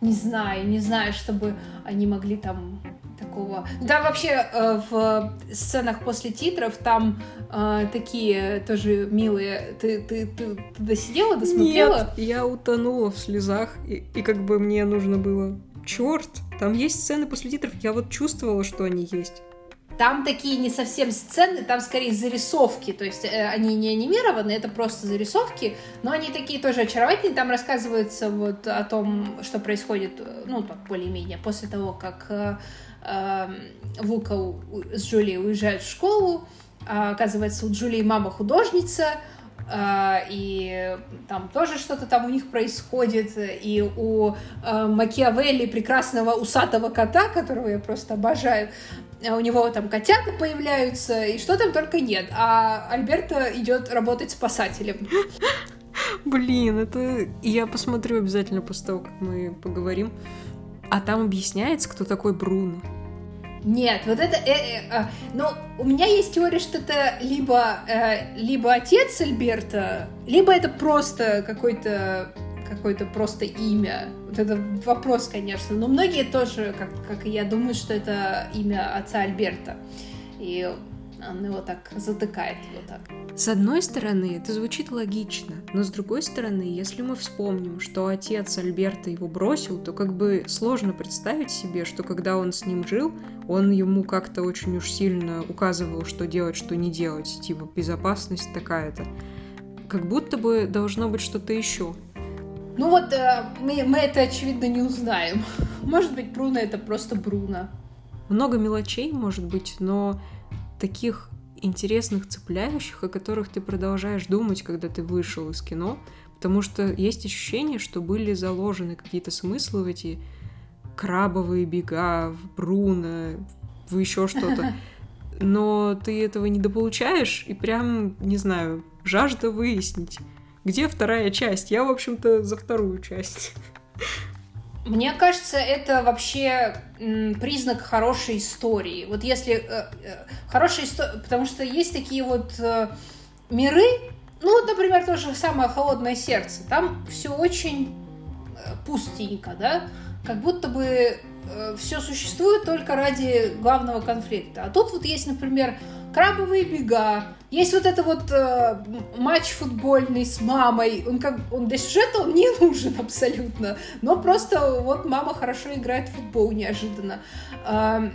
не знаю, не знаю, чтобы они могли там такого. Да, вообще э, в сценах после титров там э, такие тоже милые. Ты, ты, ты, ты досидела, досмотрела? Нет, я утонула в слезах, и, и как бы мне нужно было. Черт, там есть сцены после титров, я вот чувствовала, что они есть. Там такие не совсем сцены, там скорее зарисовки, то есть э, они не анимированы, это просто зарисовки, но они такие тоже очаровательные, там рассказывается вот о том, что происходит, э, ну, так, более-менее, после того, как э, э, Лука с Джулией уезжают в школу, а, оказывается, у Джулии мама художница, и там тоже что-то там у них происходит, и у uh, Макиавелли прекрасного усатого кота, которого я просто обожаю, у него там котята появляются, и что там только нет. А Альберта идет работать спасателем. Блин, это я посмотрю обязательно после того, как мы поговорим. А там объясняется, кто такой Бруно. Нет, вот это, э, э, э, ну, у меня есть теория, что это либо, э, либо отец Альберта, либо это просто какой-то какое-то просто имя. Вот это вопрос, конечно. Но многие тоже, как, как и я, думают, что это имя отца Альберта. И он его так затыкает вот так. С одной стороны, это звучит логично, но с другой стороны, если мы вспомним, что отец Альберта его бросил, то как бы сложно представить себе, что когда он с ним жил, он ему как-то очень уж сильно указывал, что делать, что не делать, типа безопасность такая-то. Как будто бы должно быть что-то еще. Ну вот э, мы, мы это, очевидно, не узнаем. Может быть, Бруно это просто Бруно. Много мелочей, может быть, но таких интересных, цепляющих, о которых ты продолжаешь думать, когда ты вышел из кино, потому что есть ощущение, что были заложены какие-то смыслы в эти крабовые бега, в Бруно, в еще что-то. Но ты этого не дополучаешь, и прям, не знаю, жажда выяснить, где вторая часть? Я, в общем-то, за вторую часть. Мне кажется, это вообще признак хорошей истории. Вот если э, э, хорошая история, потому что есть такие вот э, миры, ну вот, например, то же самое холодное сердце. Там все очень пустенько, да, как будто бы все существует только ради главного конфликта. А тут вот есть, например, крабовые бега, есть вот это вот э, матч футбольный с мамой. Он как он для сюжета он не нужен абсолютно, но просто вот мама хорошо играет в футбол неожиданно. Э,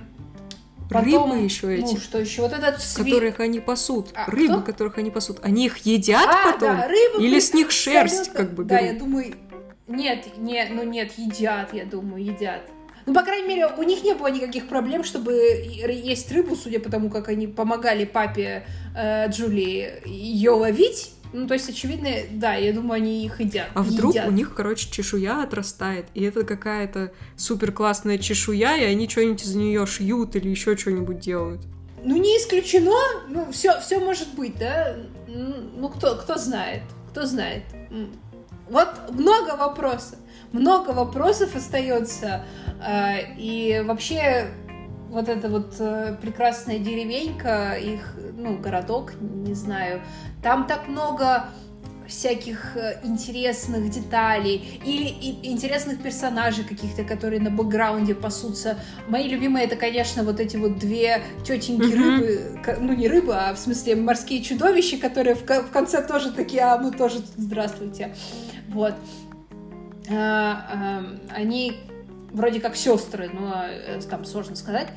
Потом, рыбы еще эти. Ну, что еще? Вот этот сви... Которых они пасут. А, рыбы, кто? которых они пасут. Они их едят а, потом? Да, рыбы Или с них шерсть как бы Да, берут? я думаю... Нет, нет, ну нет, едят, я думаю, едят. Ну, по крайней мере, у них не было никаких проблем, чтобы есть рыбу, судя по тому, как они помогали папе э, Джулии ее ловить. Ну, то есть, очевидно, да, я думаю, они их едят. А вдруг едят. у них, короче, чешуя отрастает, и это какая-то супер классная чешуя, и они что-нибудь из нее шьют или еще что-нибудь делают. Ну, не исключено, ну, все, все может быть, да? Ну, кто, кто знает, кто знает. Вот много вопросов много вопросов остается. Э, и вообще вот эта вот э, прекрасная деревенька, их, ну, городок, не знаю, там так много всяких э, интересных деталей или и, интересных персонажей каких-то, которые на бэкграунде пасутся. Мои любимые это, конечно, вот эти вот две тетеньки mm-hmm. рыбы, ну не рыбы, а в смысле морские чудовища, которые в, в конце тоже такие, а мы тоже здравствуйте. Вот. А, а, они вроде как сестры, но э, там сложно сказать.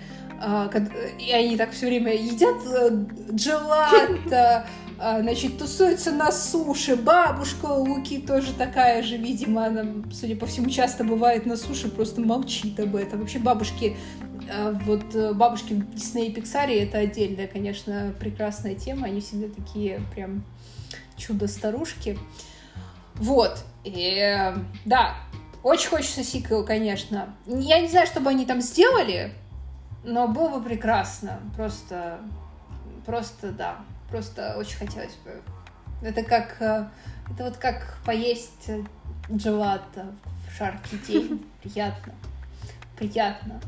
А, и они так все время едят э, джелато, значит, тусуются на суше. Бабушка Луки тоже такая же, видимо, она, судя по всему, часто бывает на суше, просто молчит об этом. Вообще бабушки вот э, бабушки в Дисней и Пиксаре это отдельная, конечно, прекрасная тема. Они всегда такие прям чудо-старушки. Вот. И да, очень хочется сиквел, конечно. Я не знаю, что бы они там сделали, но было бы прекрасно. Просто, просто, да, просто очень хотелось бы. Это как, э, это вот как поесть джелато в жаркий день. Приятно. Приятно.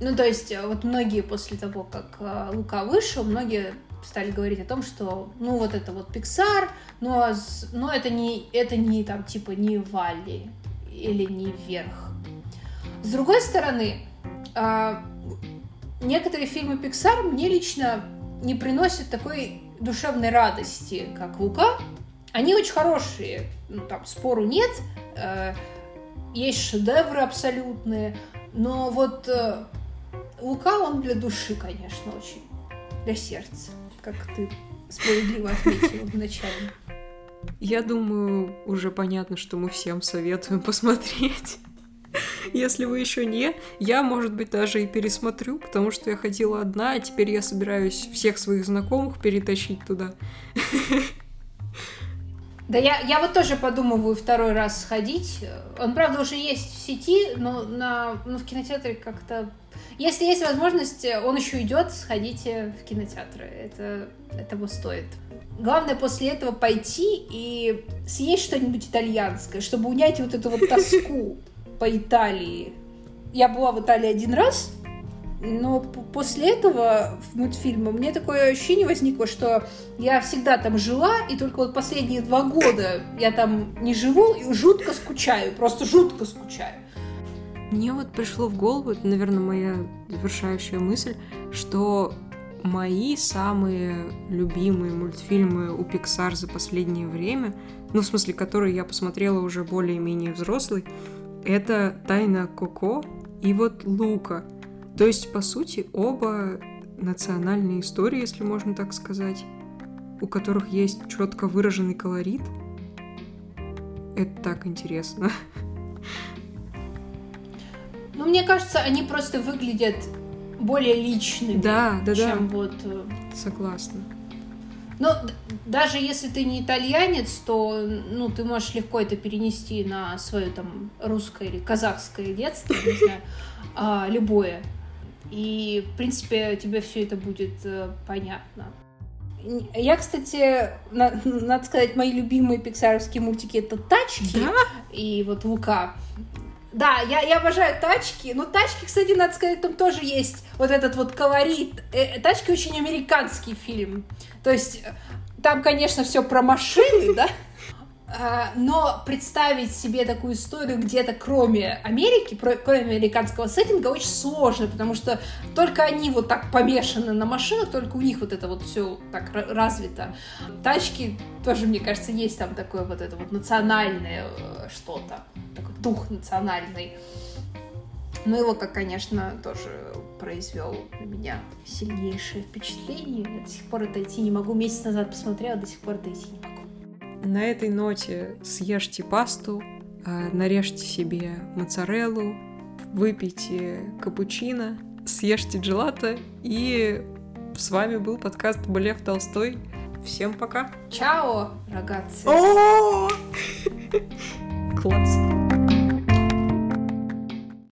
Ну, то есть, э, вот многие после того, как э, Лука вышел, многие стали говорить о том, что, ну, вот это вот Pixar, но, но это не, это не там, типа, не Валли или не Вверх. С другой стороны, а, некоторые фильмы Pixar мне лично не приносят такой душевной радости, как Лука. Они очень хорошие, ну, там, спору нет, э, есть шедевры абсолютные, но вот э, Лука, он для души, конечно, очень, для сердца как ты справедливо отметила вначале. Я думаю, уже понятно, что мы всем советуем посмотреть. Если вы еще не, я, может быть, даже и пересмотрю, потому что я ходила одна, а теперь я собираюсь всех своих знакомых перетащить туда. Да я, я вот тоже подумываю второй раз сходить. Он, правда, уже есть в сети, но на, ну, в кинотеатре как-то если есть возможность, он еще идет, сходите в кинотеатры. Это этого стоит. Главное после этого пойти и съесть что-нибудь итальянское, чтобы унять вот эту вот тоску по Италии. Я была в Италии один раз, но после этого в мультфильме мне такое ощущение возникло, что я всегда там жила, и только вот последние два года я там не живу и жутко скучаю, просто жутко скучаю. Мне вот пришло в голову, это, наверное, моя завершающая мысль, что мои самые любимые мультфильмы у Pixar за последнее время, ну, в смысле, которые я посмотрела уже более-менее взрослый, это «Тайна Коко» и вот «Лука». То есть, по сути, оба национальные истории, если можно так сказать, у которых есть четко выраженный колорит. Это так интересно. Ну, мне кажется, они просто выглядят более личными, да, да, чем да. вот... Э, Согласна. Но даже если ты не итальянец, то ну, ты можешь легко это перенести на свое там русское или казахское детство, не знаю, а, любое. И, в принципе, тебе все это будет э, понятно. Я, кстати, на, надо сказать, мои любимые пиксаровские мультики это тачки да? и вот Лука. Да, я, я обожаю тачки, но тачки, кстати, надо сказать, там тоже есть вот этот вот колорит. Э, тачки очень американский фильм. То есть там, конечно, все про машины, да, но представить себе такую историю где-то кроме Америки, кроме американского сеттинга, очень сложно, потому что только они вот так помешаны на машинах, только у них вот это вот все так развито. Тачки тоже, мне кажется, есть там такое вот это вот национальное э, что-то, такой дух национальный. Ну, его, как, конечно, тоже произвел на меня сильнейшее впечатление. Я до сих пор отойти не могу. Месяц назад посмотрела, до сих пор отойти не могу. На этой ноте съешьте пасту, а, нарежьте себе моцареллу, выпейте капучино, съешьте джелато, и с вами был подкаст Блев Толстой. Всем пока! Чао, рогатцы! Класс!